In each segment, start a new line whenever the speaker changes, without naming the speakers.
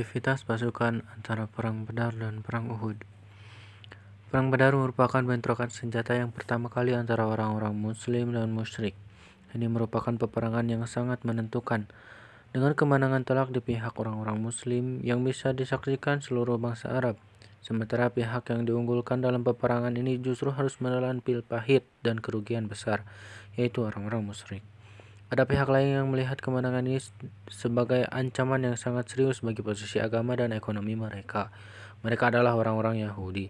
Aktivitas pasukan antara Perang Badar dan Perang Uhud Perang Badar merupakan bentrokan senjata yang pertama kali antara orang-orang muslim dan musyrik. Ini merupakan peperangan yang sangat menentukan, dengan kemenangan telak di pihak orang-orang muslim yang bisa disaksikan seluruh bangsa Arab. Sementara pihak yang diunggulkan dalam peperangan ini justru harus menelan pil pahit dan kerugian besar, yaitu orang-orang musyrik. Ada pihak lain yang melihat kemenangan ini sebagai ancaman yang sangat serius bagi posisi agama dan ekonomi mereka. Mereka adalah orang-orang Yahudi.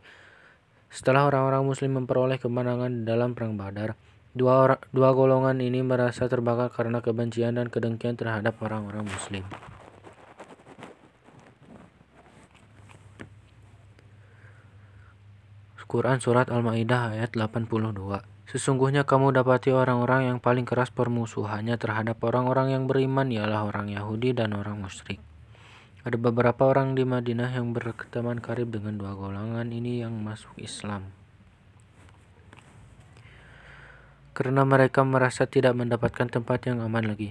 Setelah orang-orang Muslim memperoleh kemenangan dalam Perang Badar, dua, dua golongan ini merasa terbakar karena kebencian dan kedengkian terhadap orang-orang Muslim. Quran Surat Al-Ma'idah ayat 82 Sesungguhnya kamu dapati orang-orang yang paling keras permusuhannya terhadap orang-orang yang beriman ialah orang Yahudi dan orang musyrik. Ada beberapa orang di Madinah yang berteman karib dengan dua golongan ini yang masuk Islam. Karena mereka merasa tidak mendapatkan tempat yang aman lagi.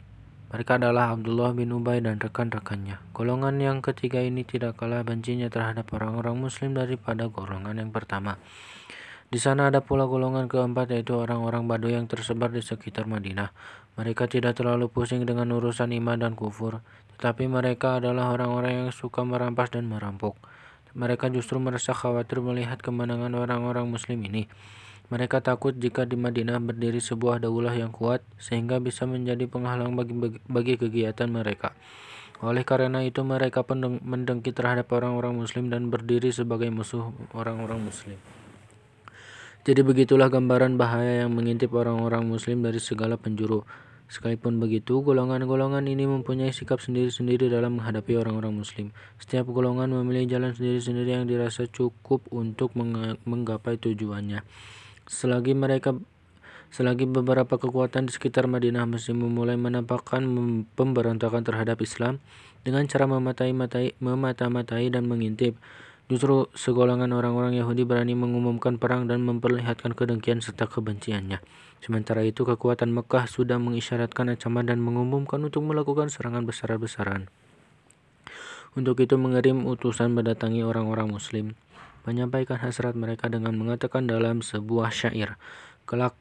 Mereka adalah Abdullah bin Ubay dan rekan-rekannya. Golongan yang ketiga ini tidak kalah bencinya terhadap orang-orang muslim daripada golongan yang pertama. Di sana ada pula golongan keempat yaitu orang-orang Baduy yang tersebar di sekitar Madinah. Mereka tidak terlalu pusing dengan urusan iman dan kufur, tetapi mereka adalah orang-orang yang suka merampas dan merampok. Mereka justru merasa khawatir melihat kemenangan orang-orang muslim ini. Mereka takut jika di Madinah berdiri sebuah daulah yang kuat sehingga bisa menjadi penghalang bagi, bagi kegiatan mereka. Oleh karena itu mereka mendengki terhadap orang-orang muslim dan berdiri sebagai musuh orang-orang muslim. Jadi begitulah gambaran bahaya yang mengintip orang-orang muslim dari segala penjuru. Sekalipun begitu, golongan-golongan ini mempunyai sikap sendiri-sendiri dalam menghadapi orang-orang muslim. Setiap golongan memilih jalan sendiri-sendiri yang dirasa cukup untuk menggapai tujuannya. Selagi mereka Selagi beberapa kekuatan di sekitar Madinah masih memulai menampakkan pemberontakan terhadap Islam dengan cara memata-matai memata-matai dan mengintip, Justru segolongan orang-orang Yahudi berani mengumumkan perang dan memperlihatkan kedengkian serta kebenciannya. Sementara itu kekuatan Mekah sudah mengisyaratkan ancaman dan mengumumkan untuk melakukan serangan besar-besaran. Untuk itu mengirim utusan mendatangi orang-orang muslim, menyampaikan hasrat mereka dengan mengatakan dalam sebuah syair, kelak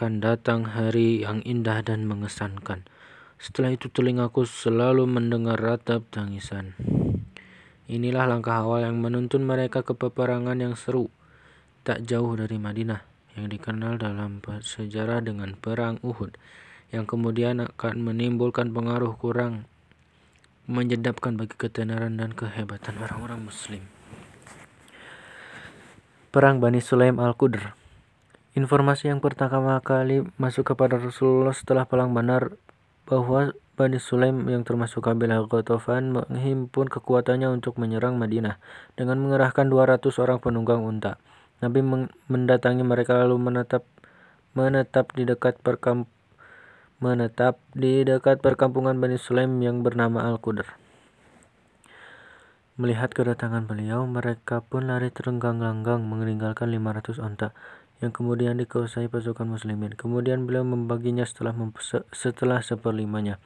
akan datang hari yang indah dan mengesankan. Setelah itu telingaku selalu mendengar ratap tangisan. Inilah langkah awal yang menuntun mereka ke peperangan yang seru, tak jauh dari Madinah, yang dikenal dalam sejarah dengan Perang Uhud, yang kemudian akan menimbulkan pengaruh kurang menjedapkan bagi ketenaran dan kehebatan orang-orang muslim. Perang Bani Sulaim Al-Qudr Informasi yang pertama kali masuk kepada Rasulullah setelah Perang Badar bahwa Bani Sulaim yang termasuk kabilah Ghatafan menghimpun kekuatannya untuk menyerang Madinah dengan mengerahkan 200 orang penunggang unta. Nabi mendatangi mereka lalu menetap menetap di dekat perkamp menetap di dekat perkampungan Bani Sulaim yang bernama Al-Qudr. Melihat kedatangan beliau, mereka pun lari terenggang-enggang meninggalkan 500 onta yang kemudian dikuasai pasukan muslimin. Kemudian beliau membaginya setelah setelah seperlimanya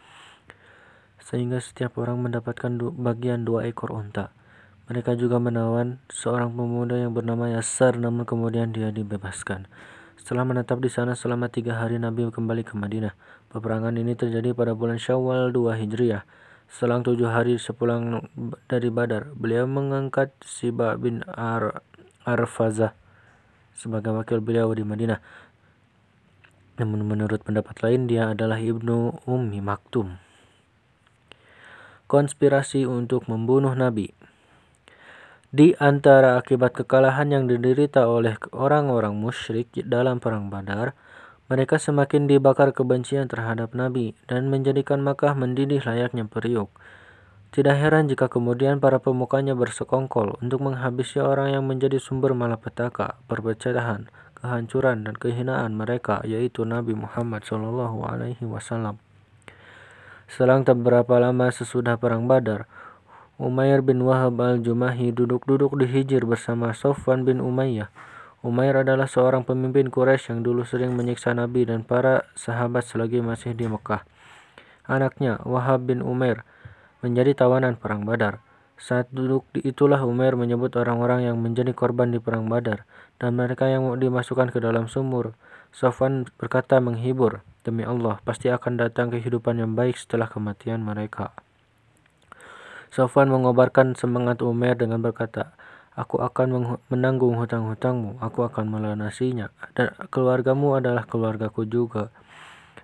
sehingga setiap orang mendapatkan bagian dua ekor unta. Mereka juga menawan seorang pemuda yang bernama Yasar namun kemudian dia dibebaskan. Setelah menetap di sana selama tiga hari Nabi kembali ke Madinah. Peperangan ini terjadi pada bulan Syawal 2 Hijriah. Selang tujuh hari sepulang dari Badar, beliau mengangkat Siba bin Ar Arfazah sebagai wakil beliau di Madinah. Namun menurut pendapat lain dia adalah ibnu Ummi Maktum konspirasi untuk membunuh Nabi. Di antara akibat kekalahan yang diderita oleh orang-orang musyrik dalam perang Badar, mereka semakin dibakar kebencian terhadap Nabi dan menjadikan Makkah mendidih layaknya periuk. Tidak heran jika kemudian para pemukanya bersekongkol untuk menghabisi orang yang menjadi sumber malapetaka, perpecahan, kehancuran dan kehinaan mereka yaitu Nabi Muhammad SAW. Selang tak berapa lama sesudah Perang Badar, Umair bin Wahab al-Jumahi duduk-duduk di Hijir bersama Sofwan bin Umayyah. Umair adalah seorang pemimpin Quraisy yang dulu sering menyiksa Nabi dan para sahabat selagi masih di Mekah. Anaknya, Wahab bin Umair, menjadi tawanan Perang Badar. Saat duduk itulah Umar menyebut orang-orang yang menjadi korban di perang Badar dan mereka yang dimasukkan ke dalam sumur. Sofwan berkata menghibur, demi Allah, pasti akan datang kehidupan yang baik setelah kematian mereka. Sofwan mengobarkan semangat Umar dengan berkata, Aku akan menanggung hutang-hutangmu, aku akan melunasinya, dan keluargamu adalah keluargaku juga.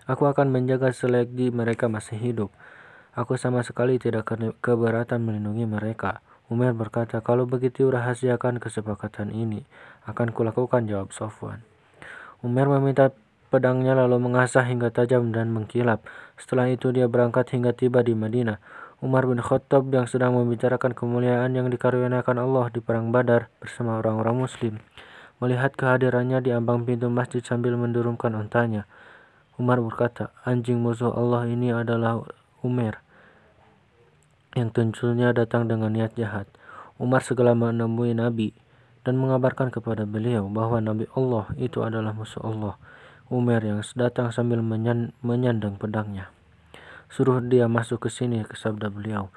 Aku akan menjaga selagi mereka masih hidup. Aku sama sekali tidak keberatan melindungi mereka. Umar berkata, kalau begitu rahasiakan kesepakatan ini. Akan kulakukan, jawab Sofwan. Umar meminta pedangnya lalu mengasah hingga tajam dan mengkilap. Setelah itu dia berangkat hingga tiba di Madinah. Umar bin Khattab yang sedang membicarakan kemuliaan yang dikaruniakan Allah di perang Badar bersama orang-orang muslim. Melihat kehadirannya di ambang pintu masjid sambil mendurumkan ontanya. Umar berkata, anjing musuh Allah ini adalah Umar yang tentunya datang dengan niat jahat. Umar segera menemui Nabi dan mengabarkan kepada beliau bahwa Nabi Allah itu adalah musuh Allah. Umar yang datang sambil menyandang pedangnya. Suruh dia masuk ke sini, ke sabda beliau.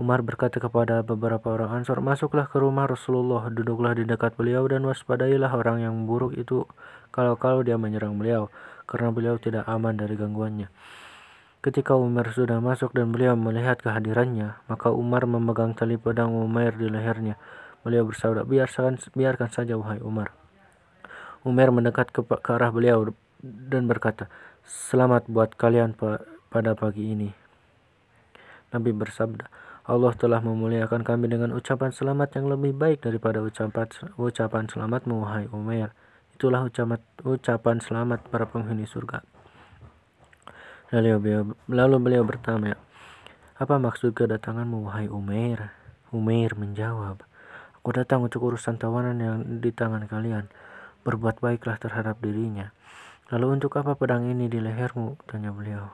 Umar berkata kepada beberapa orang Ansor, masuklah ke rumah Rasulullah, duduklah di dekat beliau dan waspadailah orang yang buruk itu kalau-kalau dia menyerang beliau, karena beliau tidak aman dari gangguannya. Ketika Umar sudah masuk dan beliau melihat kehadirannya, maka Umar memegang tali pedang Umar di lehernya. Beliau bersabda, biarkan, biarkan saja wahai Umar. Umar mendekat ke, ke arah beliau dan berkata, Selamat buat kalian pada pagi ini. Nabi bersabda, Allah telah memuliakan kami dengan ucapan selamat yang lebih baik daripada ucapan ucapan selamatmu wahai Umar. Itulah ucapan ucapan selamat para penghuni surga. Lalu beliau, lalu beliau bertanya, apa maksud kedatanganmu wahai Umair? Umair menjawab, aku datang untuk urusan tawanan yang di tangan kalian. Berbuat baiklah terhadap dirinya. Lalu untuk apa pedang ini di lehermu? Tanya beliau.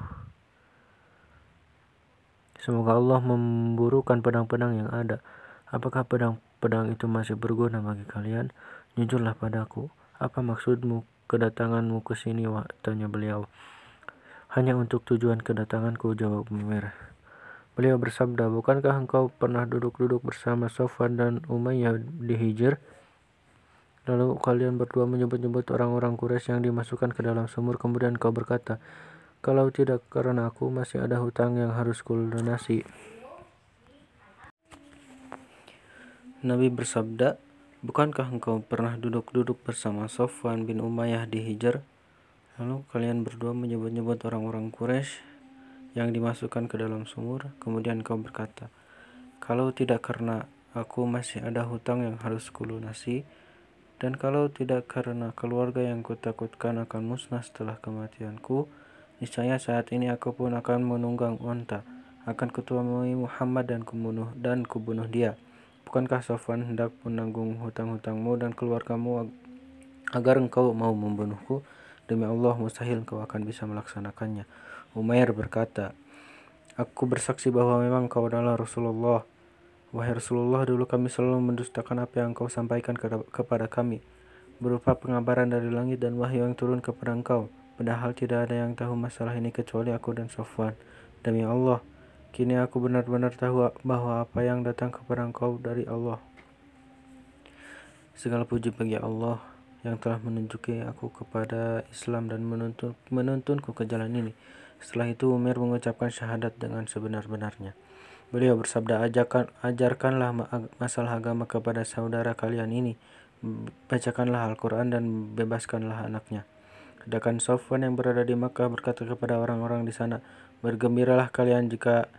Semoga Allah memburukan pedang-pedang yang ada. Apakah pedang-pedang itu masih berguna bagi kalian? Jujurlah padaku. Apa maksudmu kedatanganmu ke sini? Tanya beliau. Hanya untuk tujuan kedatanganku, jawab Umar. Beliau bersabda, bukankah engkau pernah duduk-duduk bersama Sofwan dan Umayyah di Hijr? Lalu kalian berdua menyebut-nyebut orang-orang Quraisy yang dimasukkan ke dalam sumur, kemudian kau berkata, kalau tidak karena aku masih ada hutang yang harus kulunasi. Nabi bersabda, bukankah engkau pernah duduk-duduk bersama Sofwan bin Umayyah di Hijr? Lalu kalian berdua menyebut-nyebut orang-orang Quraisy yang dimasukkan ke dalam sumur. Kemudian kau berkata, kalau tidak karena aku masih ada hutang yang harus kulunasi, dan kalau tidak karena keluarga yang kutakutkan akan musnah setelah kematianku, niscaya saat ini aku pun akan menunggang unta, akan kutuamui Muhammad dan kubunuh dan kubunuh dia. Bukankah Sofwan hendak menanggung hutang-hutangmu dan keluargamu agar engkau mau membunuhku? Demi Allah mustahil kau akan bisa melaksanakannya. Umair berkata, Aku bersaksi bahwa memang kau adalah Rasulullah. Wahai Rasulullah, dulu kami selalu mendustakan apa yang kau sampaikan kepada kami, berupa pengabaran dari langit dan wahyu yang turun kepada engkau. Padahal tidak ada yang tahu masalah ini kecuali aku dan Sofwan. Demi Allah, kini aku benar-benar tahu bahwa apa yang datang kepada engkau dari Allah. Segala puji bagi Allah yang telah menunjuki aku kepada Islam dan menuntun, menuntunku ke jalan ini. Setelah itu Umar mengucapkan syahadat dengan sebenar-benarnya. Beliau bersabda, ajarkan, ajarkanlah masalah agama kepada saudara kalian ini. Bacakanlah Al-Quran dan bebaskanlah anaknya. Sedangkan Sofwan yang berada di Makkah berkata kepada orang-orang di sana, Bergembiralah kalian jika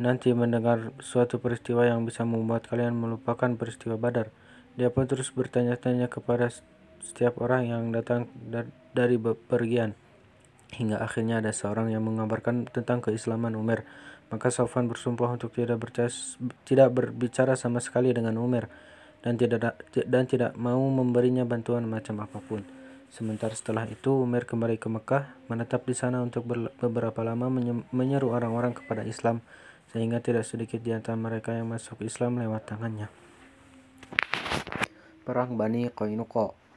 nanti mendengar suatu peristiwa yang bisa membuat kalian melupakan peristiwa badar. Dia pun terus bertanya-tanya kepada setiap orang yang datang dari bepergian. Hingga akhirnya ada seorang yang mengabarkan tentang keislaman Umar. Maka Sofwan bersumpah untuk tidak bercas, tidak berbicara sama sekali dengan Umar dan tidak dan tidak mau memberinya bantuan macam apa pun. Sementara setelah itu Umar kembali ke Mekah, menetap di sana untuk beberapa lama menyeru orang-orang kepada Islam sehingga tidak sedikit di antara mereka yang masuk Islam lewat tangannya. Perang Bani Qainuqa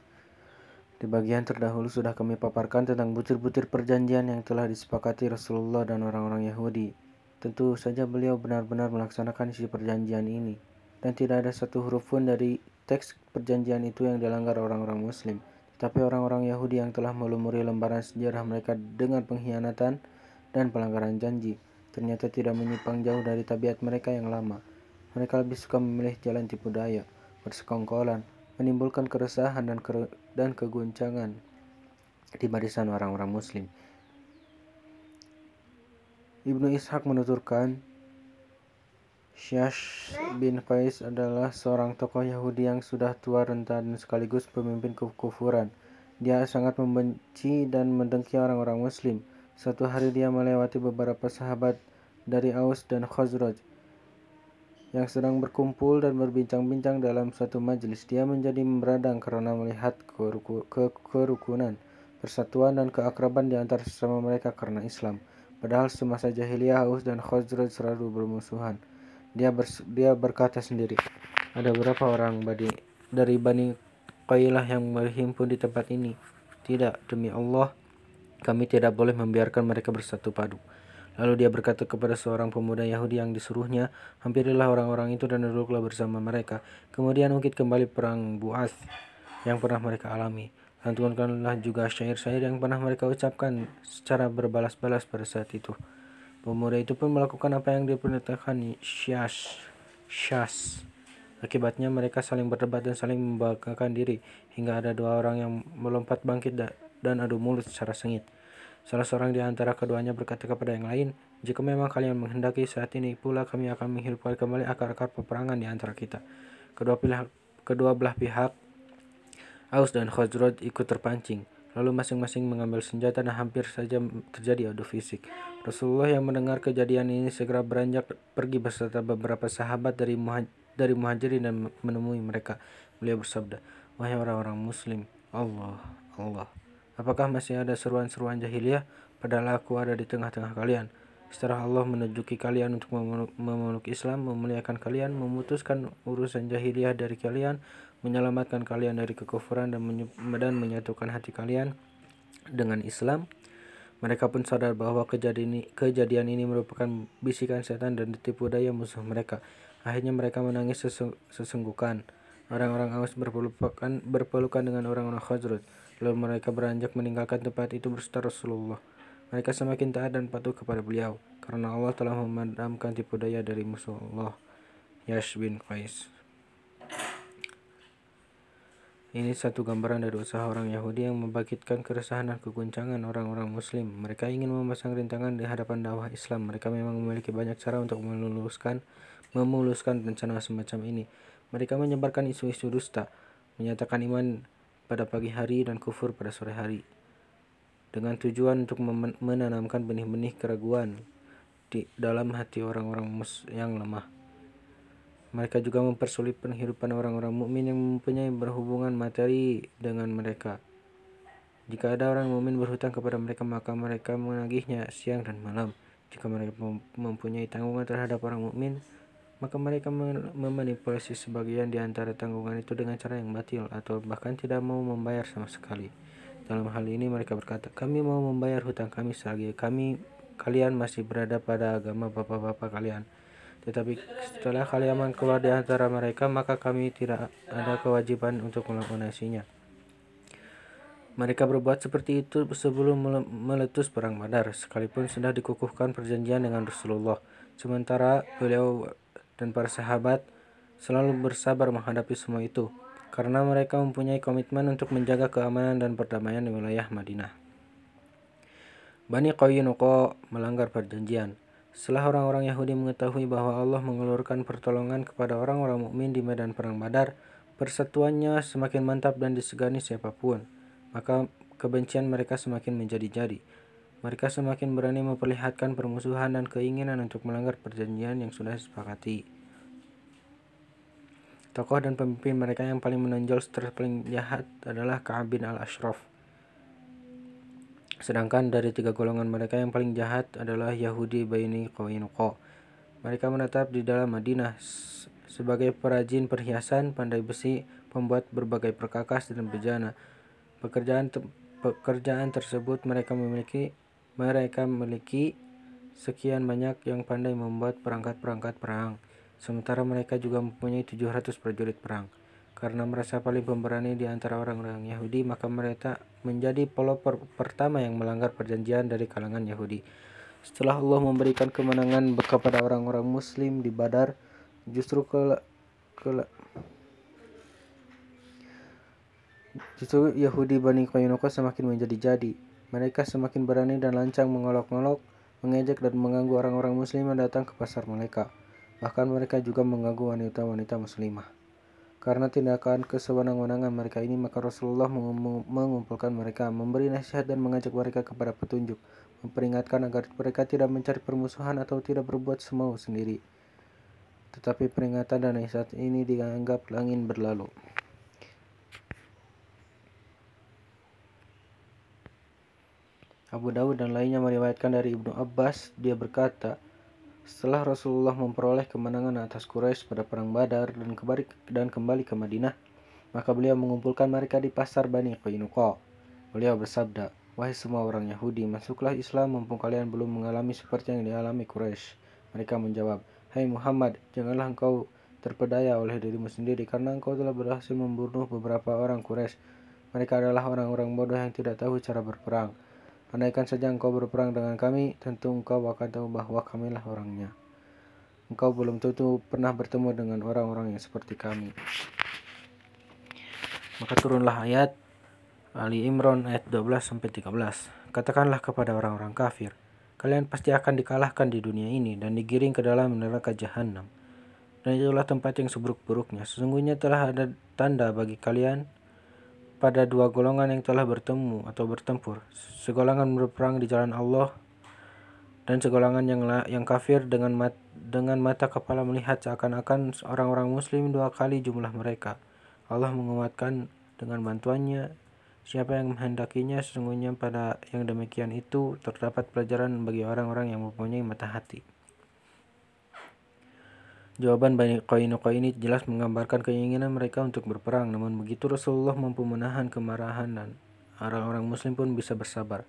di bagian terdahulu sudah kami paparkan tentang butir-butir perjanjian yang telah disepakati Rasulullah dan orang-orang Yahudi Tentu saja beliau benar-benar melaksanakan isi perjanjian ini, dan tidak ada satu huruf pun dari teks perjanjian itu yang dilanggar orang-orang Muslim. Tetapi orang-orang Yahudi yang telah melumuri lembaran sejarah mereka dengan pengkhianatan dan pelanggaran janji, ternyata tidak menyimpang jauh dari tabiat mereka yang lama. Mereka lebih suka memilih jalan tipu daya, bersekongkolan, menimbulkan keresahan dan, ke dan keguncangan di barisan orang-orang Muslim. Ibnu Ishaq menuturkan, Syash bin Qais adalah seorang tokoh Yahudi yang sudah tua renta dan sekaligus pemimpin kekufuran. Dia sangat membenci dan mendengki orang-orang Muslim. Suatu hari dia melewati beberapa sahabat dari Aus dan Khazraj yang sedang berkumpul dan berbincang-bincang dalam satu majelis. Dia menjadi memberadang karena melihat kerukunan, persatuan, dan keakraban di antara sesama mereka karena Islam. Padahal semasa jahiliyah Aus dan Khazraj selalu bermusuhan. Dia, ber, dia berkata sendiri, ada berapa orang badi, dari Bani Qailah yang berhimpun di tempat ini? Tidak, demi Allah, kami tidak boleh membiarkan mereka bersatu padu. Lalu dia berkata kepada seorang pemuda Yahudi yang disuruhnya, hampirilah orang-orang itu dan duduklah bersama mereka. Kemudian ungkit kembali perang Bu'ath yang pernah mereka alami. Lantunkanlah juga syair-syair yang pernah mereka ucapkan secara berbalas-balas pada saat itu. Pemuda itu pun melakukan apa yang diperintahkan Syas. Syas. Akibatnya mereka saling berdebat dan saling membanggakan diri hingga ada dua orang yang melompat bangkit dan adu mulut secara sengit. Salah seorang di antara keduanya berkata kepada yang lain, "Jika memang kalian menghendaki saat ini pula kami akan menghidupkan kembali akar-akar peperangan di antara kita." Kedua pihak kedua belah pihak Aus dan Khazraj ikut terpancing. Lalu masing-masing mengambil senjata dan hampir saja terjadi adu fisik. Rasulullah yang mendengar kejadian ini segera beranjak pergi beserta beberapa sahabat dari dari muhajirin dan menemui mereka. Beliau bersabda, Wahai orang-orang muslim, Allah, Allah, apakah masih ada seruan-seruan jahiliyah? Padahal aku ada di tengah-tengah kalian. Setelah Allah menunjuki kalian untuk memeluk Islam, memuliakan kalian, memutuskan urusan jahiliyah dari kalian, menyelamatkan kalian dari kekufuran dan, dan menyatukan hati kalian dengan Islam. Mereka pun sadar bahwa kejadian ini, kejadian ini merupakan bisikan setan dan ditipu daya musuh mereka. Akhirnya mereka menangis sesenggukan. Orang-orang Aus berpelukan, berpelukan dengan orang-orang Khazraj. Lalu mereka beranjak meninggalkan tempat itu berserta Rasulullah. Mereka semakin taat dan patuh kepada beliau, karena Allah telah memadamkan tipu daya dari musuh Allah. Yash bin Qais ini satu gambaran dari usaha orang Yahudi yang membangkitkan keresahan dan keguncangan orang-orang Muslim. Mereka ingin memasang rintangan di hadapan dakwah Islam. Mereka memang memiliki banyak cara untuk meluluskan, memuluskan rencana semacam ini. Mereka menyebarkan isu-isu dusta, menyatakan iman pada pagi hari dan kufur pada sore hari dengan tujuan untuk menanamkan benih-benih keraguan di dalam hati orang-orang yang lemah. Mereka juga mempersulit penghidupan orang-orang mukmin yang mempunyai berhubungan materi dengan mereka. Jika ada orang mukmin berhutang kepada mereka, maka mereka menagihnya siang dan malam. Jika mereka mempunyai tanggungan terhadap orang mukmin, maka mereka memanipulasi sebagian di antara tanggungan itu dengan cara yang batil atau bahkan tidak mau membayar sama sekali. Dalam hal ini mereka berkata, kami mau membayar hutang kami selagi kami kalian masih berada pada agama bapak-bapak kalian. Tetapi setelah kalian keluar di antara mereka, maka kami tidak ada kewajiban untuk melunasinya. Mereka berbuat seperti itu sebelum meletus perang Badar, sekalipun sudah dikukuhkan perjanjian dengan Rasulullah. Sementara beliau dan para sahabat selalu bersabar menghadapi semua itu karena mereka mempunyai komitmen untuk menjaga keamanan dan perdamaian di wilayah Madinah. Bani Qaynuqa melanggar perjanjian. Setelah orang-orang Yahudi mengetahui bahwa Allah mengelurkan pertolongan kepada orang-orang mukmin di medan perang Badar, persatuannya semakin mantap dan disegani siapa pun. Maka kebencian mereka semakin menjadi-jadi. Mereka semakin berani memperlihatkan permusuhan dan keinginan untuk melanggar perjanjian yang sudah disepakati. Tokoh dan pemimpin mereka yang paling menonjol serta paling jahat adalah Ka'ab bin al-Ashraf. Sedangkan dari tiga golongan mereka yang paling jahat adalah Yahudi Baini Qawainuqa. Mereka menetap di dalam Madinah sebagai perajin perhiasan, pandai besi, pembuat berbagai perkakas dan bejana. Pekerjaan te pekerjaan tersebut mereka memiliki mereka memiliki sekian banyak yang pandai membuat perangkat-perangkat perang. Sementara mereka juga mempunyai 700 prajurit perang. Karena merasa paling pemberani di antara orang-orang Yahudi, maka mereka menjadi pelopor pertama yang melanggar perjanjian dari kalangan Yahudi. Setelah Allah memberikan kemenangan kepada orang-orang Muslim di Badar, justru ke, justru Yahudi Bani Qainuqa semakin menjadi-jadi. Mereka semakin berani dan lancang mengolok-olok, mengejek dan mengganggu orang-orang Muslim yang datang ke pasar mereka. Bahkan mereka juga mengganggu wanita-wanita Muslimah. Karena tindakan kesewenang-wenangan mereka ini, maka Rasulullah mengumpulkan mereka, memberi nasihat dan mengajak mereka kepada petunjuk, memperingatkan agar mereka tidak mencari permusuhan atau tidak berbuat semau sendiri. Tetapi peringatan dan nasihat ini dianggap angin berlalu. Abu Dawud dan lainnya meriwayatkan dari Ibnu Abbas, dia berkata, setelah Rasulullah memperoleh kemenangan atas Quraisy pada perang Badar dan kembali dan kembali ke Madinah, maka beliau mengumpulkan mereka di pasar Bani Qainuqa. Beliau bersabda, "Wahai semua orang Yahudi, masuklah Islam mumpung kalian belum mengalami seperti yang dialami Quraisy." Mereka menjawab, "Hai Muhammad, janganlah engkau terpedaya oleh dirimu sendiri karena engkau telah berhasil membunuh beberapa orang Quraisy. Mereka adalah orang-orang bodoh yang tidak tahu cara berperang." Andaikan saja engkau berperang dengan kami, tentu engkau akan tahu bahwa kamilah orangnya. Engkau belum tentu pernah bertemu dengan orang-orang yang seperti kami. Maka turunlah ayat Ali Imran ayat 12-13. Katakanlah kepada orang-orang kafir, kalian pasti akan dikalahkan di dunia ini dan digiring ke dalam neraka jahanam. Dan itulah tempat yang seburuk-buruknya. Sesungguhnya telah ada tanda bagi kalian pada dua golongan yang telah bertemu atau bertempur, segolongan berperang di jalan Allah dan segolongan yang yang kafir dengan mat, dengan mata kepala melihat seakan-akan orang-orang muslim dua kali jumlah mereka. Allah menguatkan dengan bantuannya siapa yang menghendakinya sesungguhnya pada yang demikian itu terdapat pelajaran bagi orang-orang yang mempunyai mata hati. Jawaban Bani Qainuqa ini jelas menggambarkan keinginan mereka untuk berperang, namun begitu Rasulullah mampu menahan kemarahan dan orang-orang muslim pun bisa bersabar.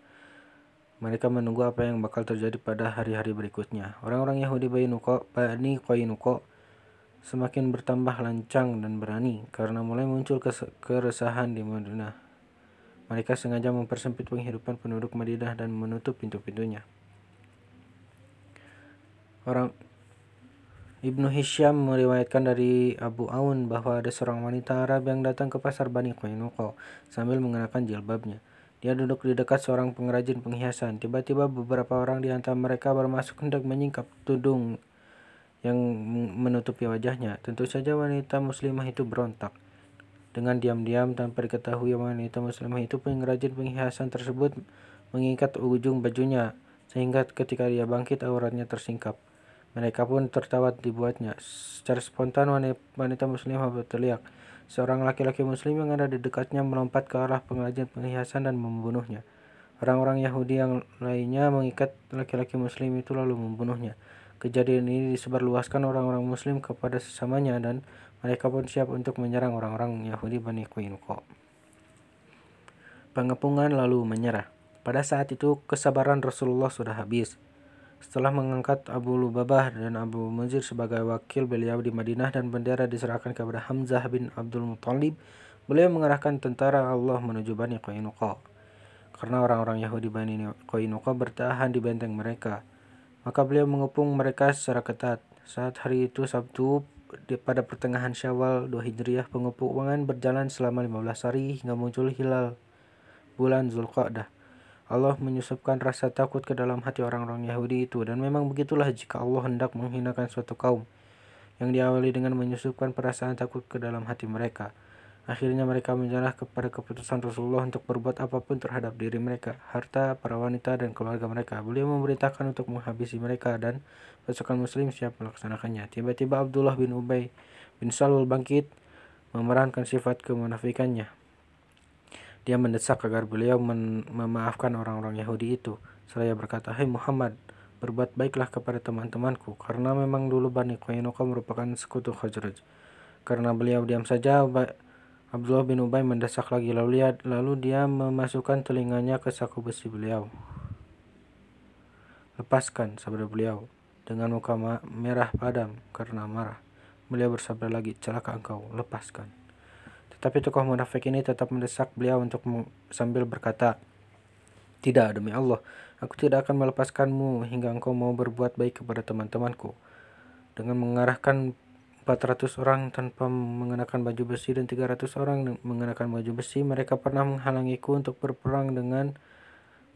Mereka menunggu apa yang bakal terjadi pada hari-hari berikutnya. Orang-orang Yahudi Bani Qainuqa semakin bertambah lancang dan berani karena mulai muncul keresahan di Madinah. Mereka sengaja mempersempit penghidupan penduduk Madinah dan menutup pintu-pintunya. Orang Ibnu Hisham meriwayatkan dari Abu Aun bahwa ada seorang wanita Arab yang datang ke pasar Bani Qainuqa sambil mengenakan jilbabnya. Dia duduk di dekat seorang pengrajin penghiasan. Tiba-tiba beberapa orang di antara mereka bermasuk hendak menyingkap tudung yang menutupi wajahnya. Tentu saja wanita muslimah itu berontak. Dengan diam-diam tanpa diketahui wanita muslimah itu pengrajin penghiasan tersebut mengikat ujung bajunya sehingga ketika dia bangkit auratnya tersingkap. Mereka pun tertawa dibuatnya. Secara spontan wanita muslimah berteriak. Seorang laki-laki muslim yang ada di dekatnya melompat ke arah pengrajin perhiasan dan membunuhnya. Orang-orang Yahudi yang lainnya mengikat laki-laki muslim itu lalu membunuhnya. Kejadian ini disebarluaskan orang-orang muslim kepada sesamanya dan mereka pun siap untuk menyerang orang-orang Yahudi Bani Qainuqa. Pengepungan lalu menyerah. Pada saat itu kesabaran Rasulullah sudah habis. Setelah mengangkat Abu Lubabah dan Abu Muzir sebagai wakil beliau di Madinah dan bendera diserahkan kepada Hamzah bin Abdul Muttalib, beliau mengarahkan tentara Allah menuju Bani Qainuqa. Karena orang-orang Yahudi Bani Qainuqa bertahan di benteng mereka, maka beliau mengepung mereka secara ketat. Saat hari itu Sabtu pada pertengahan Syawal 2 Hijriah pengepungan berjalan selama 15 hari hingga muncul hilal bulan Zulqa'dah. Allah menyusupkan rasa takut ke dalam hati orang-orang Yahudi itu dan memang begitulah jika Allah hendak menghinakan suatu kaum yang diawali dengan menyusupkan perasaan takut ke dalam hati mereka. Akhirnya mereka menyerah kepada keputusan Rasulullah untuk berbuat apa pun terhadap diri mereka, harta, para wanita, dan keluarga mereka. Beliau memerintahkan untuk menghabisi mereka dan pasukan muslim siap melaksanakannya. Tiba-tiba Abdullah bin Ubay bin Salul bangkit memerankan sifat kemunafikannya. Dia mendesak agar beliau memaafkan orang-orang Yahudi itu. Seraya berkata, Hai Muhammad, berbuat baiklah kepada teman-temanku, karena memang dulu Bani Qainuqa merupakan sekutu Khazraj. Karena beliau diam saja, Abdullah bin Ubay mendesak lagi, lalu, lihat, lalu dia memasukkan telinganya ke saku besi beliau. Lepaskan, sabda beliau, dengan muka merah padam karena marah. Beliau bersabda lagi, celaka engkau, lepaskan. Tetapi tokoh munafik ini tetap mendesak beliau untuk sambil berkata, Tidak, demi Allah, aku tidak akan melepaskanmu hingga engkau mau berbuat baik kepada teman-temanku. Dengan mengarahkan 400 orang tanpa mengenakan baju besi dan 300 orang mengenakan baju besi, mereka pernah menghalangiku untuk berperang dengan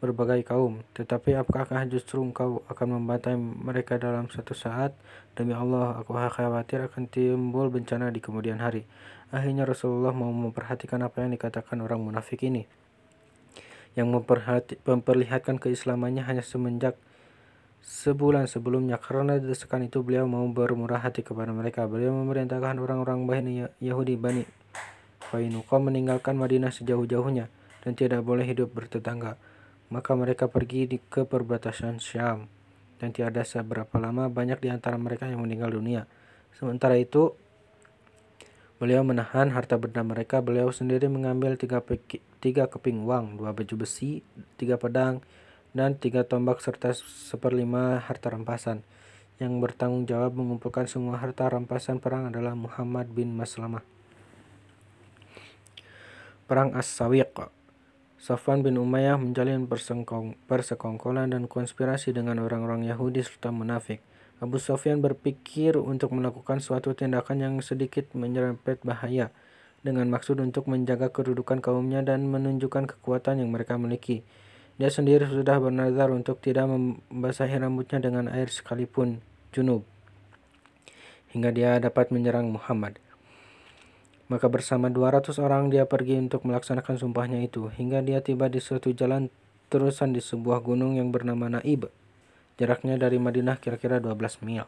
berbagai kaum. Tetapi apakah justru engkau akan membantai mereka dalam satu saat? Demi Allah, aku khawatir akan timbul bencana di kemudian hari. Akhirnya Rasulullah mau memperhatikan apa yang dikatakan orang munafik ini. Yang memperlihatkan keislamannya hanya semenjak sebulan sebelumnya. Karena desakan itu beliau mau bermurah hati kepada mereka. Beliau memerintahkan orang-orang Bani Yahudi Bani Fainuqa meninggalkan Madinah sejauh-jauhnya dan tidak boleh hidup bertetangga. Maka mereka pergi di, ke perbatasan Syam. Dan tiada seberapa lama banyak di antara mereka yang meninggal dunia. Sementara itu, beliau menahan harta benda mereka. Beliau sendiri mengambil tiga, peki, tiga keping uang, dua baju besi, tiga pedang, dan tiga tombak serta seperlima harta rampasan. Yang bertanggung jawab mengumpulkan semua harta rampasan perang adalah Muhammad bin Maslamah. Perang As-Sawiq Safwan bin Umayyah menjalin persekongkolan dan konspirasi dengan orang-orang Yahudi serta munafik. Abu Sofyan berpikir untuk melakukan suatu tindakan yang sedikit menyerempet bahaya dengan maksud untuk menjaga kedudukan kaumnya dan menunjukkan kekuatan yang mereka miliki. Dia sendiri sudah bernazar untuk tidak membasahi rambutnya dengan air sekalipun junub hingga dia dapat menyerang Muhammad. Maka bersama 200 orang dia pergi untuk melaksanakan sumpahnya itu, hingga dia tiba di suatu jalan terusan di sebuah gunung yang bernama Naib. Jaraknya dari Madinah kira-kira 12 mil.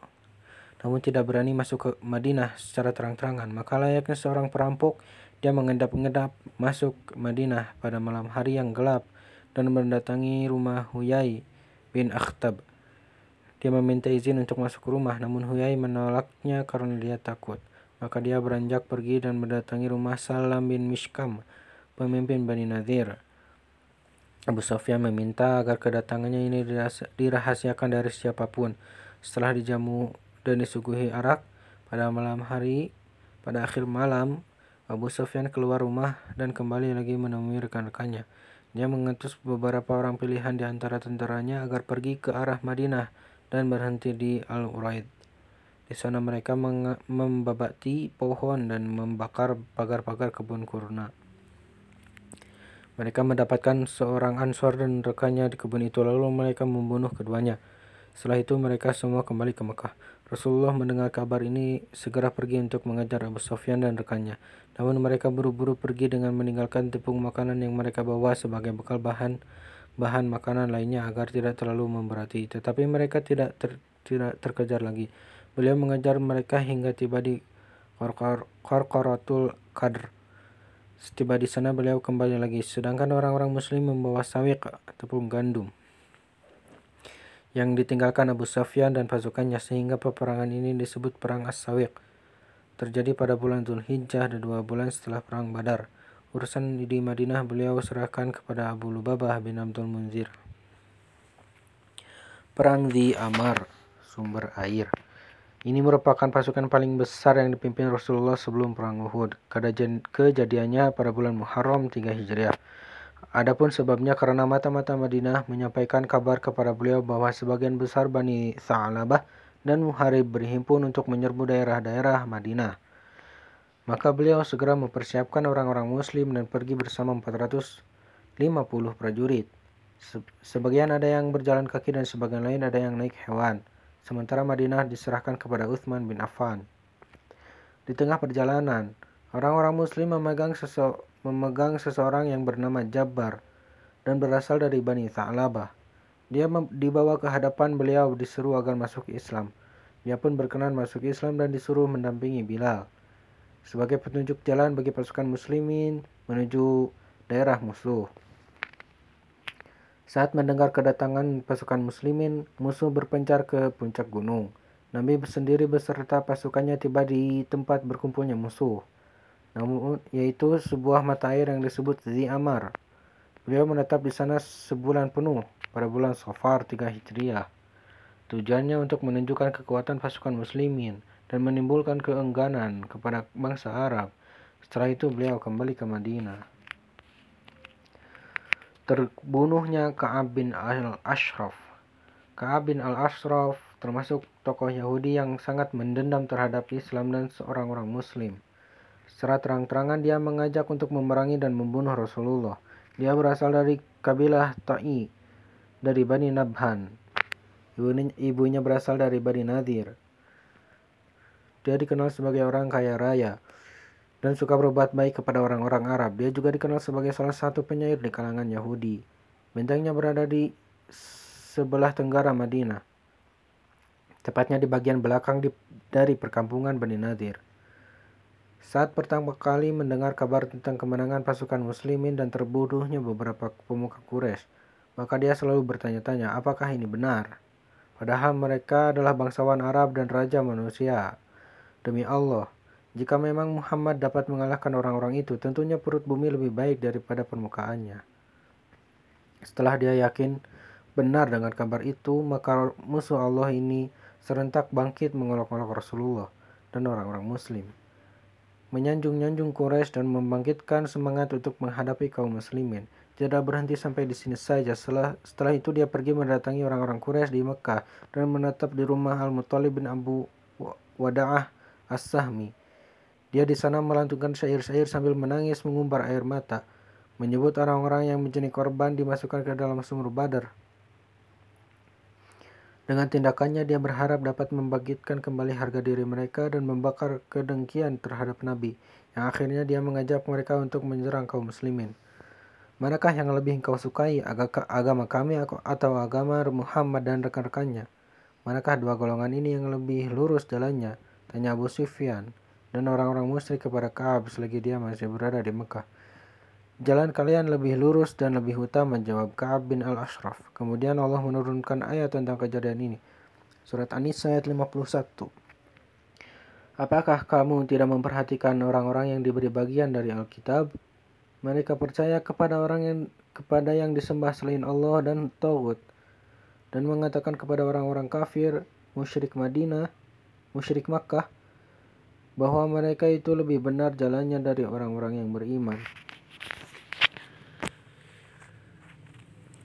Namun tidak berani masuk ke Madinah secara terang-terangan, maka layaknya seorang perampok, dia mengendap-endap masuk Madinah pada malam hari yang gelap dan mendatangi rumah Huyai bin Akhtab. Dia meminta izin untuk masuk ke rumah, namun Huyai menolaknya karena dia takut. Maka dia beranjak pergi dan mendatangi rumah Salam bin Mishkam, pemimpin Bani Nadir. Abu Sofyan meminta agar kedatangannya ini dirahasiakan dari siapa pun. Setelah dijamu dan disuguhi arak pada malam hari, pada akhir malam, Abu Sofyan keluar rumah dan kembali lagi menemui rekan-rekannya. Dia mengutus beberapa orang pilihan di antara tentaranya agar pergi ke arah Madinah dan berhenti di Al-Uraid. Di sana mereka membabati pohon dan membakar pagar-pagar kebun kurma. Mereka mendapatkan seorang ansor dan rekannya di kebun itu lalu mereka membunuh keduanya. Setelah itu mereka semua kembali ke Mekah. Rasulullah mendengar kabar ini segera pergi untuk mengejar Abu Sofyan dan rekannya. Namun mereka buru-buru pergi dengan meninggalkan tepung makanan yang mereka bawa sebagai bekal bahan bahan makanan lainnya agar tidak terlalu memberati. Tetapi mereka tidak ter, tidak terkejar lagi. Beliau mengejar mereka hingga tiba di Korkoratul Qadr. Setiba di sana beliau kembali lagi, sedangkan orang-orang muslim membawa sawiq tepung gandum yang ditinggalkan Abu Sufyan dan pasukannya sehingga peperangan ini disebut perang As-Sawiq. Terjadi pada bulan Zulhijjah dan dua bulan setelah perang Badar. Urusan di Madinah beliau serahkan kepada Abu Lubabah bin Abdul Munzir. Perang di Amar, sumber air. Ini merupakan pasukan paling besar yang dipimpin Rasulullah sebelum perang Uhud. Kejadiannya pada bulan Muharram 3 Hijriah. Adapun sebabnya karena mata-mata Madinah menyampaikan kabar kepada beliau bahwa sebagian besar Bani Sa'labah dan Muharib berhimpun untuk menyerbu daerah-daerah Madinah. Maka beliau segera mempersiapkan orang-orang muslim dan pergi bersama 450 prajurit. Sebagian ada yang berjalan kaki dan sebagian lain ada yang naik hewan sementara Madinah diserahkan kepada Uthman bin Affan. Di tengah perjalanan, orang-orang muslim memegang, sese memegang seseorang yang bernama Jabbar dan berasal dari Bani Tha'labah. Dia dibawa ke hadapan beliau diseru agar masuk Islam. Dia pun berkenan masuk Islam dan disuruh mendampingi Bilal sebagai petunjuk jalan bagi pasukan muslimin menuju daerah musuh. Saat mendengar kedatangan pasukan muslimin, musuh berpencar ke puncak gunung. Nabi sendiri beserta pasukannya tiba di tempat berkumpulnya musuh, namun yaitu sebuah mata air yang disebut Zi Amar. Beliau menetap di sana sebulan penuh pada bulan Safar 3 Hijriah. Tujuannya untuk menunjukkan kekuatan pasukan muslimin dan menimbulkan keengganan kepada bangsa Arab. Setelah itu beliau kembali ke Madinah. Terbunuhnya Ka'ab bin al-Ashraf Ka'ab bin al-Ashraf termasuk tokoh Yahudi yang sangat mendendam terhadap Islam dan seorang orang Muslim. Secara terang-terangan dia mengajak untuk memerangi dan membunuh Rasulullah. Dia berasal dari kabilah Ta'i, dari Bani Nabhan. Ibunya berasal dari Bani Nadir. Dia dikenal sebagai orang kaya raya dan suka berbuat baik kepada orang-orang Arab. Dia juga dikenal sebagai salah satu penyair di kalangan Yahudi. Bentengnya berada di sebelah tenggara Madinah, tepatnya di bagian belakang di, dari perkampungan Bani Nadir. Saat pertama kali mendengar kabar tentang kemenangan pasukan muslimin dan terbunuhnya beberapa pemuka Quraisy, maka dia selalu bertanya-tanya apakah ini benar. Padahal mereka adalah bangsawan Arab dan raja manusia. Demi Allah, jika memang Muhammad dapat mengalahkan orang-orang itu, tentunya perut bumi lebih baik daripada permukaannya. Setelah dia yakin benar dengan kabar itu, maka musuh Allah ini serentak bangkit mengolok-olok Rasulullah dan orang-orang muslim. Menyanjung-nyanjung Quraisy dan membangkitkan semangat untuk menghadapi kaum muslimin tidak berhenti sampai di sini saja. Setelah, setelah itu dia pergi mendatangi orang-orang Quraisy di Mekah dan menetap di rumah Al-Muttalib bin Abu Wada'ah As-Sahmi. Dia di sana melantunkan syair-syair sambil menangis mengumbar air mata, menyebut orang-orang yang menjadi korban dimasukkan ke dalam sumur Badar. Dengan tindakannya dia berharap dapat membangkitkan kembali harga diri mereka dan membakar kedengkian terhadap Nabi, yang akhirnya dia mengajak mereka untuk menyerang kaum muslimin. Manakah yang lebih engkau sukai, agama kami atau agama Muhammad dan rekan-rekannya? Manakah dua golongan ini yang lebih lurus jalannya? Tanya Abu Sufyan dan orang-orang musyrik kepada Kaab selagi dia masih berada di Mekah. Jalan kalian lebih lurus dan lebih utama, jawab Ka'ab bin al-Ashraf. Kemudian Allah menurunkan ayat tentang kejadian ini. Surat An-Nisa ayat 51. Apakah kamu tidak memperhatikan orang-orang yang diberi bagian dari Alkitab? Mereka percaya kepada orang yang kepada yang disembah selain Allah dan Tauhid dan mengatakan kepada orang-orang kafir, musyrik Madinah, musyrik Makkah bahwa mereka itu lebih benar jalannya dari orang-orang yang beriman.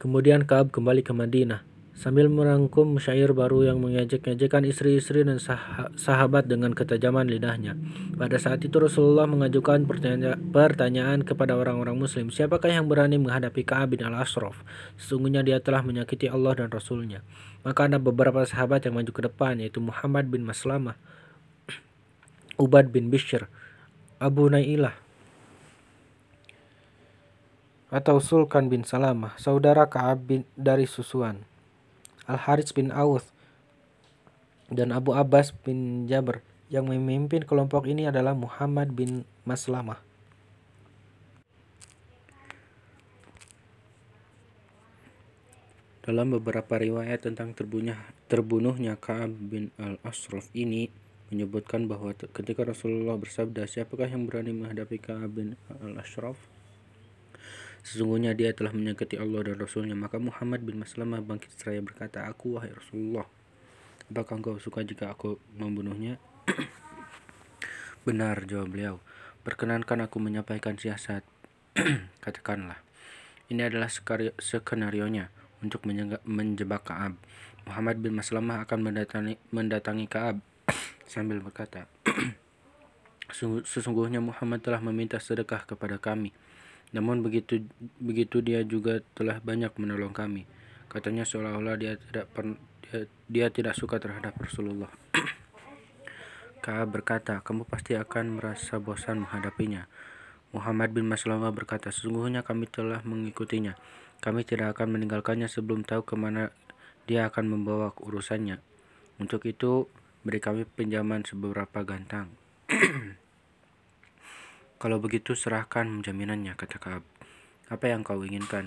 Kemudian Kaab kembali ke Madinah sambil merangkum syair baru yang mengejek-ngejekkan istri-istri dan sah sahabat dengan ketajaman lidahnya. Pada saat itu Rasulullah mengajukan pertanya pertanyaan kepada orang-orang muslim, siapakah yang berani menghadapi Ka'ab bin al-Ashraf? Sesungguhnya dia telah menyakiti Allah dan Rasulnya. Maka ada beberapa sahabat yang maju ke depan, yaitu Muhammad bin Maslamah, Ubad bin Bishr, Abu Nailah, atau Sulkan bin Salamah, saudara Ka'ab bin dari susuan. Al-Harits bin Auf dan Abu Abbas bin Jabr. Yang memimpin kelompok ini adalah Muhammad bin Maslamah. Dalam beberapa riwayat tentang terbunuhnya, terbunuhnya Ka'ab bin al-Ashraf ini menyebutkan bahwa ketika Rasulullah bersabda, siapakah yang berani menghadapi Ka'ab bin al-Ashraf? Sesungguhnya dia telah menyakiti Allah dan Rasulnya. Maka Muhammad bin Maslamah bangkit seraya berkata, Aku wahai Rasulullah, apakah engkau suka jika aku membunuhnya? Benar, jawab beliau. Perkenankan aku menyampaikan siasat. Katakanlah. Ini adalah skenario-nya untuk menjebak Kaab. Muhammad bin Maslamah akan mendatangi, mendatangi Kaab sambil berkata, Sesungguhnya Muhammad telah meminta sedekah kepada kami namun begitu begitu dia juga telah banyak menolong kami. Katanya seolah-olah dia tidak per, dia, dia tidak suka terhadap Rasulullah. Ka'ab berkata, kamu pasti akan merasa bosan menghadapinya. Muhammad bin Maslamah berkata, sesungguhnya kami telah mengikutinya. Kami tidak akan meninggalkannya sebelum tahu ke mana dia akan membawa urusannya. Untuk itu, beri kami pinjaman seberapa gantang. Kalau begitu serahkan jaminannya, kata Kaab. Apa yang kau inginkan?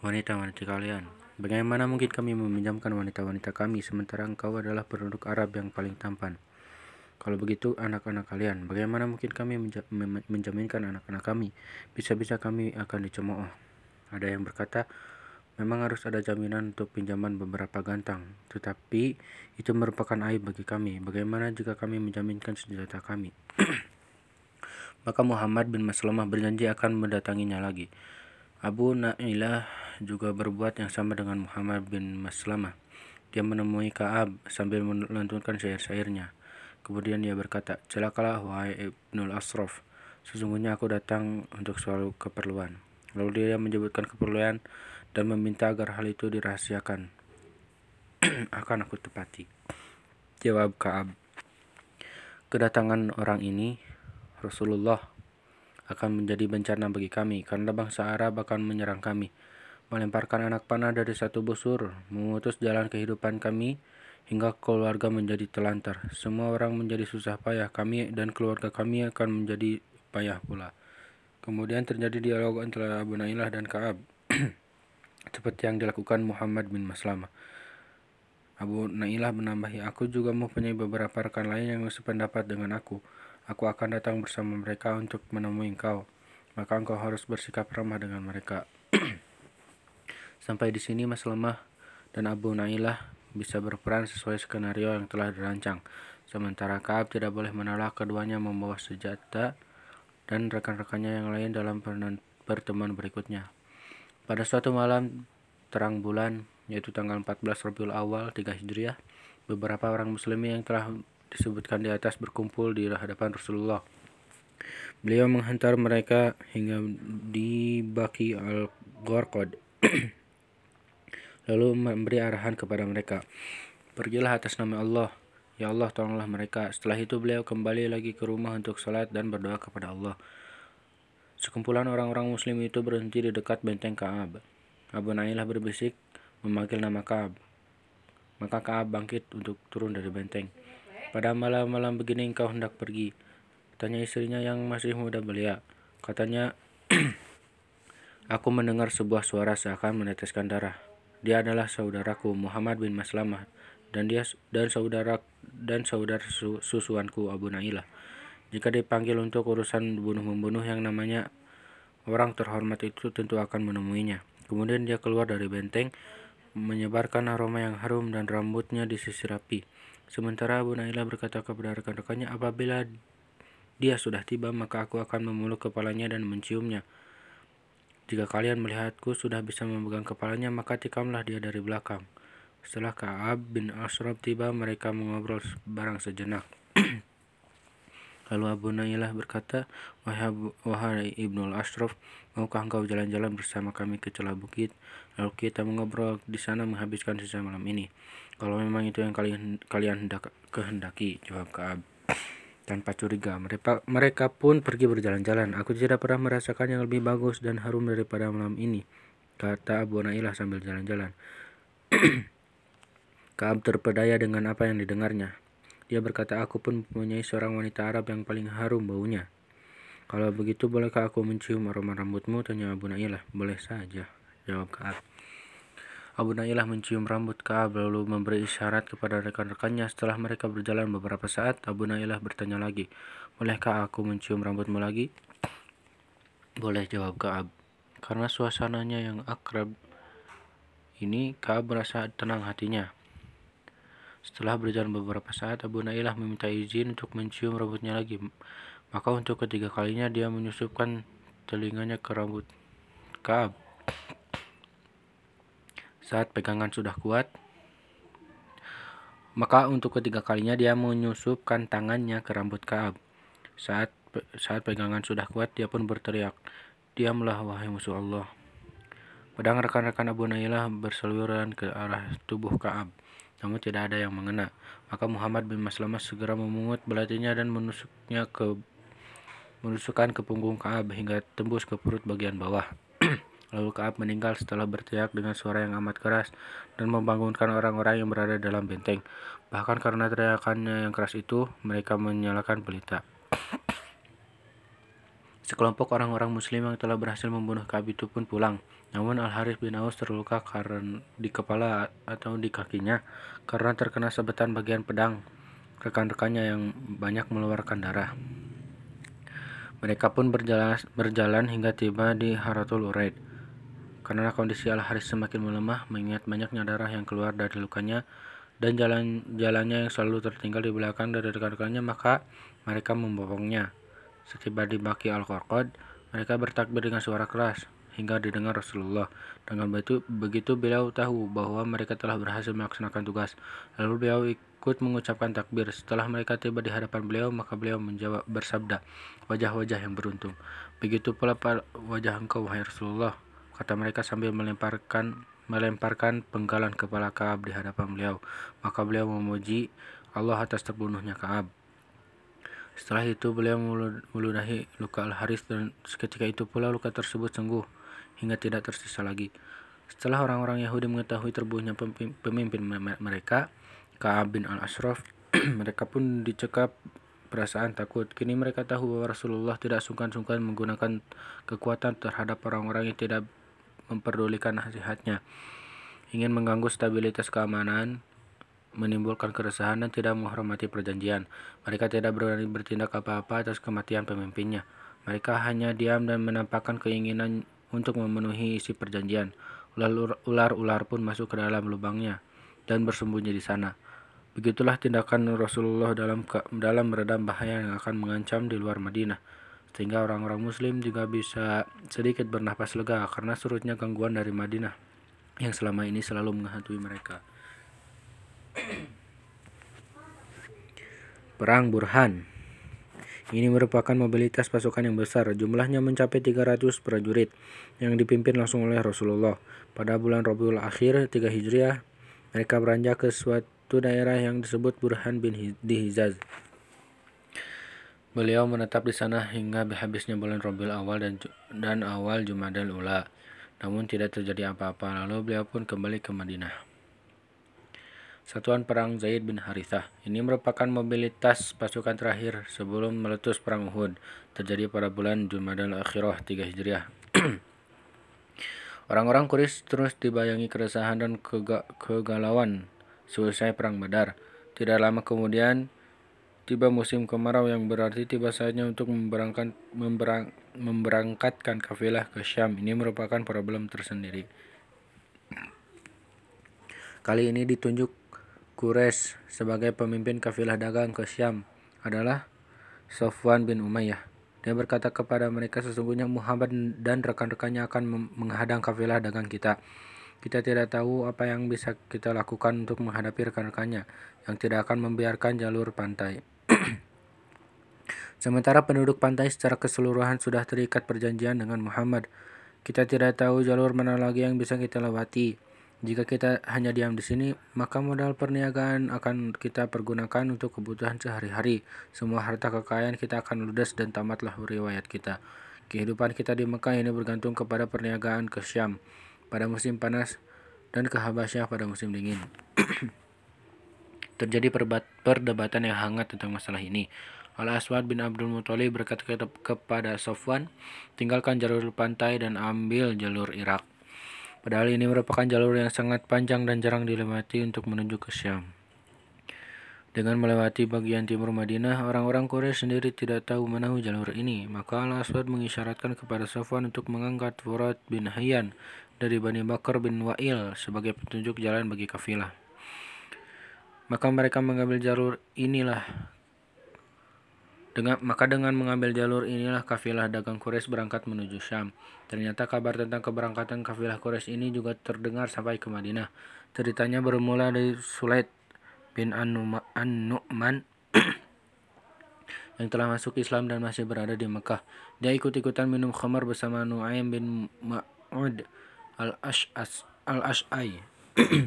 Wanita-wanita kalian. Bagaimana mungkin kami meminjamkan wanita-wanita kami sementara engkau adalah penduduk Arab yang paling tampan? Kalau begitu anak-anak kalian, bagaimana mungkin kami menjaminkan anak-anak kami? Bisa-bisa kami akan dicemooh. Ada yang berkata, Memang harus ada jaminan untuk pinjaman beberapa gantang, tetapi itu merupakan aib bagi kami. Bagaimana jika kami menjaminkan senjata kami? Maka Muhammad bin Maslamah berjanji akan mendatanginya lagi. Abu Na'ilah juga berbuat yang sama dengan Muhammad bin Maslamah. Dia menemui Ka'ab sambil melantunkan syair-syairnya. Kemudian dia berkata, Celakalah wahai Ibnul Asraf, sesungguhnya aku datang untuk suatu keperluan. Lalu dia menyebutkan keperluan dan meminta agar hal itu dirahasiakan. Akan aku tepati. Jawab Kaab. Kedatangan orang ini, Rasulullah, akan menjadi bencana bagi kami, karena bangsa Arab akan menyerang kami, melemparkan anak panah dari satu busur, memutus jalan kehidupan kami, hingga keluarga menjadi telantar. Semua orang menjadi susah payah, kami dan keluarga kami akan menjadi payah pula. Kemudian terjadi dialog antara Abu Nailah dan Kaab. seperti yang dilakukan Muhammad bin Maslamah. Abu Nailah menambahi, aku juga mempunyai beberapa rekan lain yang sependapat dengan aku. Aku akan datang bersama mereka untuk menemui engkau. Maka engkau harus bersikap ramah dengan mereka. Sampai di sini Mas dan Abu Nailah bisa berperan sesuai skenario yang telah dirancang. Sementara Kaab tidak boleh menolak keduanya membawa senjata dan rekan-rekannya yang lain dalam pertemuan berikutnya. Pada suatu malam terang bulan, yaitu tanggal 14 Rabiul Awal 3 Hijriah, beberapa orang muslim yang telah disebutkan di atas berkumpul di hadapan Rasulullah. Beliau menghantar mereka hingga di Baki al-Gharqad. Lalu memberi arahan kepada mereka. Pergilah atas nama Allah. Ya Allah, tolonglah mereka. Setelah itu beliau kembali lagi ke rumah untuk salat dan berdoa kepada Allah. Sekumpulan orang-orang muslim itu berhenti di dekat benteng Kaab. Abu Nailah berbisik memanggil nama Kaab. Maka Kaab bangkit untuk turun dari benteng. Pada malam-malam begini engkau hendak pergi. Tanya istrinya yang masih muda belia. Katanya, Aku mendengar sebuah suara seakan meneteskan darah. Dia adalah saudaraku Muhammad bin Maslamah dan dia dan saudara dan saudara susuanku Abu Nailah. Jika dipanggil untuk urusan bunuh-membunuh yang namanya orang terhormat itu tentu akan menemuinya. Kemudian dia keluar dari benteng, menyebarkan aroma yang harum dan rambutnya disisir rapi. Sementara Abu Nailah berkata kepada rekan-rekannya, apabila dia sudah tiba, maka aku akan memeluk kepalanya dan menciumnya. Jika kalian melihatku sudah bisa memegang kepalanya, maka tikamlah dia dari belakang. Setelah Ka'ab bin Ashraf tiba, mereka mengobrol barang sejenak. Lalu Abu Nailah berkata, Wahai, Ibnul Ashraf, maukah engkau jalan-jalan bersama kami ke celah bukit? Lalu kita mengobrol di sana menghabiskan sisa malam ini. Kalau memang itu yang kalian kalian hendak kehendaki, jawab Kaab. Tanpa curiga, mereka, mereka pun pergi berjalan-jalan. Aku tidak pernah merasakan yang lebih bagus dan harum daripada malam ini, kata Abu Nailah sambil jalan-jalan. Kaab terpedaya dengan apa yang didengarnya. Dia berkata, aku pun mempunyai seorang wanita Arab yang paling harum baunya. Kalau begitu, bolehkah aku mencium aroma rambutmu? Tanya Abu Nailah. Boleh saja, jawab Kaab. Abu Nailah mencium rambut Kaab lalu memberi isyarat kepada rekan-rekannya. Setelah mereka berjalan beberapa saat, Abu Nailah bertanya lagi, Bolehkah aku mencium rambutmu lagi? Boleh, jawab Kaab. Karena suasananya yang akrab ini, Kaab merasa tenang hatinya. Setelah berjalan beberapa saat, Abu Nailah meminta izin untuk mencium rambutnya lagi. Maka untuk ketiga kalinya dia menyusupkan telinganya ke rambut Kaab. Saat pegangan sudah kuat, maka untuk ketiga kalinya dia menyusupkan tangannya ke rambut Kaab. Saat saat pegangan sudah kuat, dia pun berteriak, Diamlah wahai musuh Allah. Pedang rekan-rekan Abu Nailah berseluruhan ke arah tubuh Kaab namun tidak ada yang mengena. Maka Muhammad bin Maslamah segera memungut belatinya dan menusuknya ke menusukkan ke punggung Kaab hingga tembus ke perut bagian bawah. Lalu Kaab meninggal setelah berteriak dengan suara yang amat keras dan membangunkan orang-orang yang berada dalam benteng. Bahkan karena teriakannya yang keras itu, mereka menyalakan pelita. Sekelompok orang-orang muslim yang telah berhasil membunuh Kaab itu pun pulang. Namun Al-Harith bin Aus terluka karena di kepala atau di kakinya karena terkena sabetan bagian pedang rekan-rekannya yang banyak mengeluarkan darah. Mereka pun berjalan, berjalan hingga tiba di Haratul Uraid. Karena kondisi Al-Haris semakin melemah, mengingat banyaknya darah yang keluar dari lukanya dan jalan-jalannya yang selalu tertinggal di belakang dari rekan-rekannya, maka mereka membopongnya. Setiba di Baki Al-Qarqad, mereka bertakbir dengan suara keras hingga didengar Rasulullah. Dengan begitu, begitu beliau tahu bahwa mereka telah berhasil melaksanakan tugas. Lalu beliau ikut mengucapkan takbir. Setelah mereka tiba di hadapan beliau, maka beliau menjawab bersabda, wajah-wajah yang beruntung. Begitu pula wajah engkau, wahai Rasulullah, kata mereka sambil melemparkan melemparkan penggalan kepala Kaab di hadapan beliau. Maka beliau memuji Allah atas terbunuhnya Kaab. Setelah itu beliau meludahi luka Al-Haris dan seketika itu pula luka tersebut sembuh hingga tidak tersisa lagi. Setelah orang-orang Yahudi mengetahui terbunuhnya pemimpin mereka, Ka'ab bin Al-Ashraf, mereka pun dicekap perasaan takut. Kini mereka tahu bahwa Rasulullah tidak sungkan-sungkan menggunakan kekuatan terhadap orang-orang yang tidak memperdulikan nasihatnya. Ingin mengganggu stabilitas keamanan, menimbulkan keresahan dan tidak menghormati perjanjian. Mereka tidak berani bertindak apa-apa atas kematian pemimpinnya. Mereka hanya diam dan menampakkan keinginan untuk memenuhi isi perjanjian. Ular-ular pun masuk ke dalam lubangnya dan bersembunyi di sana. Begitulah tindakan Rasulullah dalam dalam meredam bahaya yang akan mengancam di luar Madinah. Sehingga orang-orang muslim juga bisa sedikit bernafas lega karena surutnya gangguan dari Madinah yang selama ini selalu menghantui mereka. Perang Burhan ini merupakan mobilitas pasukan yang besar, jumlahnya mencapai 300 prajurit yang dipimpin langsung oleh Rasulullah. Pada bulan Rabiul Akhir 3 Hijriah, mereka beranjak ke suatu daerah yang disebut Burhan bin Hizaz. Beliau menetap di sana hingga habisnya bulan Rabiul Awal dan, dan awal Jumadal Ula. Namun tidak terjadi apa-apa, lalu beliau pun kembali ke Madinah. Satuan Perang Zaid bin Harithah. Ini merupakan mobilitas pasukan terakhir sebelum meletus Perang Uhud. Terjadi pada bulan Jumadal Akhirah 3 Hijriah. Orang-orang Quraisy terus dibayangi keresahan dan kega kegalauan selesai Perang Badar. Tidak lama kemudian, tiba musim kemarau yang berarti tiba saatnya untuk memberangkat, memberang, memberangkatkan kafilah ke Syam. Ini merupakan problem tersendiri. Kali ini ditunjuk Quraisy sebagai pemimpin kafilah dagang ke Syam adalah Sofwan bin Umayyah. Dia berkata kepada mereka sesungguhnya Muhammad dan rekan-rekannya akan menghadang kafilah dagang kita. Kita tidak tahu apa yang bisa kita lakukan untuk menghadapi rekan-rekannya yang tidak akan membiarkan jalur pantai. Sementara penduduk pantai secara keseluruhan sudah terikat perjanjian dengan Muhammad. Kita tidak tahu jalur mana lagi yang bisa kita lewati. Jika kita hanya diam di sini, maka modal perniagaan akan kita pergunakan untuk kebutuhan sehari-hari. Semua harta kekayaan kita akan ludes dan tamatlah riwayat kita. Kehidupan kita di Mekah ini bergantung kepada perniagaan ke Syam pada musim panas dan ke Habasyah pada musim dingin. Terjadi perdebatan yang hangat tentang masalah ini. Al-Aswad bin Abdul Muthalib berkata kepada Sofwan, tinggalkan jalur pantai dan ambil jalur Irak. Padahal ini merupakan jalur yang sangat panjang dan jarang dilewati untuk menuju ke Syam. Dengan melewati bagian timur Madinah, orang-orang Quraisy sendiri tidak tahu menahu jalur ini. Maka Al-Aswad mengisyaratkan kepada Safwan untuk mengangkat Furat bin Hayyan dari Bani Bakar bin Wa'il sebagai petunjuk jalan bagi kafilah. Maka mereka mengambil jalur inilah dengan, maka dengan mengambil jalur inilah kafilah dagang Quraisy berangkat menuju Syam. Ternyata kabar tentang keberangkatan kafilah Quraisy ini juga terdengar sampai ke Madinah. Ceritanya bermula dari Sulaid bin An-Nu'man yang telah masuk Islam dan masih berada di Mekah. Dia ikut-ikutan minum khamar bersama Nu'aim bin Ma'ud al-Ash'ai.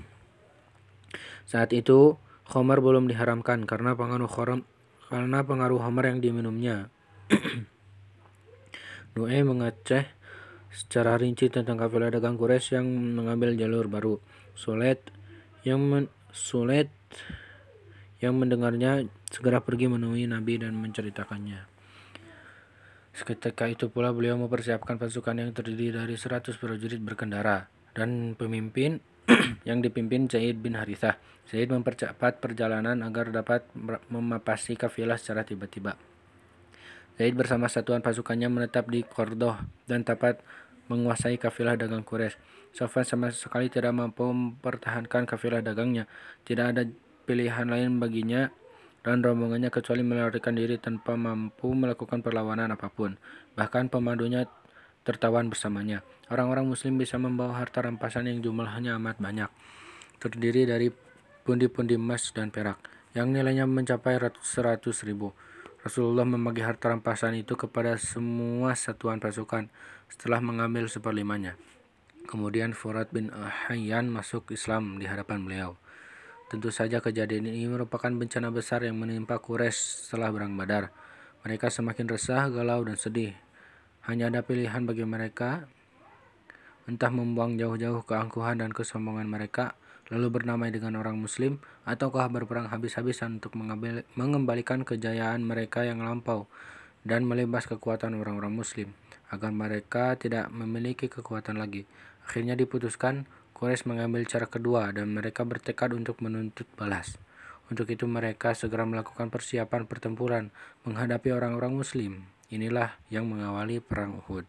Saat itu, khamar belum diharamkan karena pengaruh khamar karena pengaruh homer yang diminumnya. Noe mengaceh secara rinci tentang kafilah dagang Quraisy yang mengambil jalur baru. Sulet yang men Sulet yang mendengarnya segera pergi menemui Nabi dan menceritakannya. Seketika itu pula beliau mempersiapkan pasukan yang terdiri dari 100 prajurit berkendara dan pemimpin yang dipimpin Zaid bin Harithah. Zaid mempercepat perjalanan agar dapat memapasi kafilah secara tiba-tiba. Zaid bersama satuan pasukannya menetap di Kordoh dan dapat menguasai kafilah dagang Quraisy. Sofyan sama sekali tidak mampu mempertahankan kafilah dagangnya. Tidak ada pilihan lain baginya dan rombongannya kecuali melarikan diri tanpa mampu melakukan perlawanan apa pun. Bahkan pemandunya tertawan bersamanya. Orang-orang muslim bisa membawa harta rampasan yang jumlahnya amat banyak. Terdiri dari pundi-pundi emas dan perak yang nilainya mencapai seratus ribu. Rasulullah membagi harta rampasan itu kepada semua satuan pasukan setelah mengambil seperlimanya. Kemudian Furat bin Hayyan masuk Islam di hadapan beliau. Tentu saja kejadian ini merupakan bencana besar yang menimpa Quraisy setelah Perang Badar. Mereka semakin resah, galau, dan sedih. Hanya ada pilihan bagi mereka, entah membuang jauh-jauh keangkuhan dan kesombongan mereka, lalu bernamai dengan orang muslim, ataukah berperang habis-habisan untuk mengembalikan kejayaan mereka yang lampau dan melibas kekuatan orang-orang muslim, agar mereka tidak memiliki kekuatan lagi. Akhirnya diputuskan, Quraisy mengambil cara kedua dan mereka bertekad untuk menuntut balas. Untuk itu mereka segera melakukan persiapan pertempuran menghadapi orang-orang muslim. Inilah yang mengawali perang Uhud.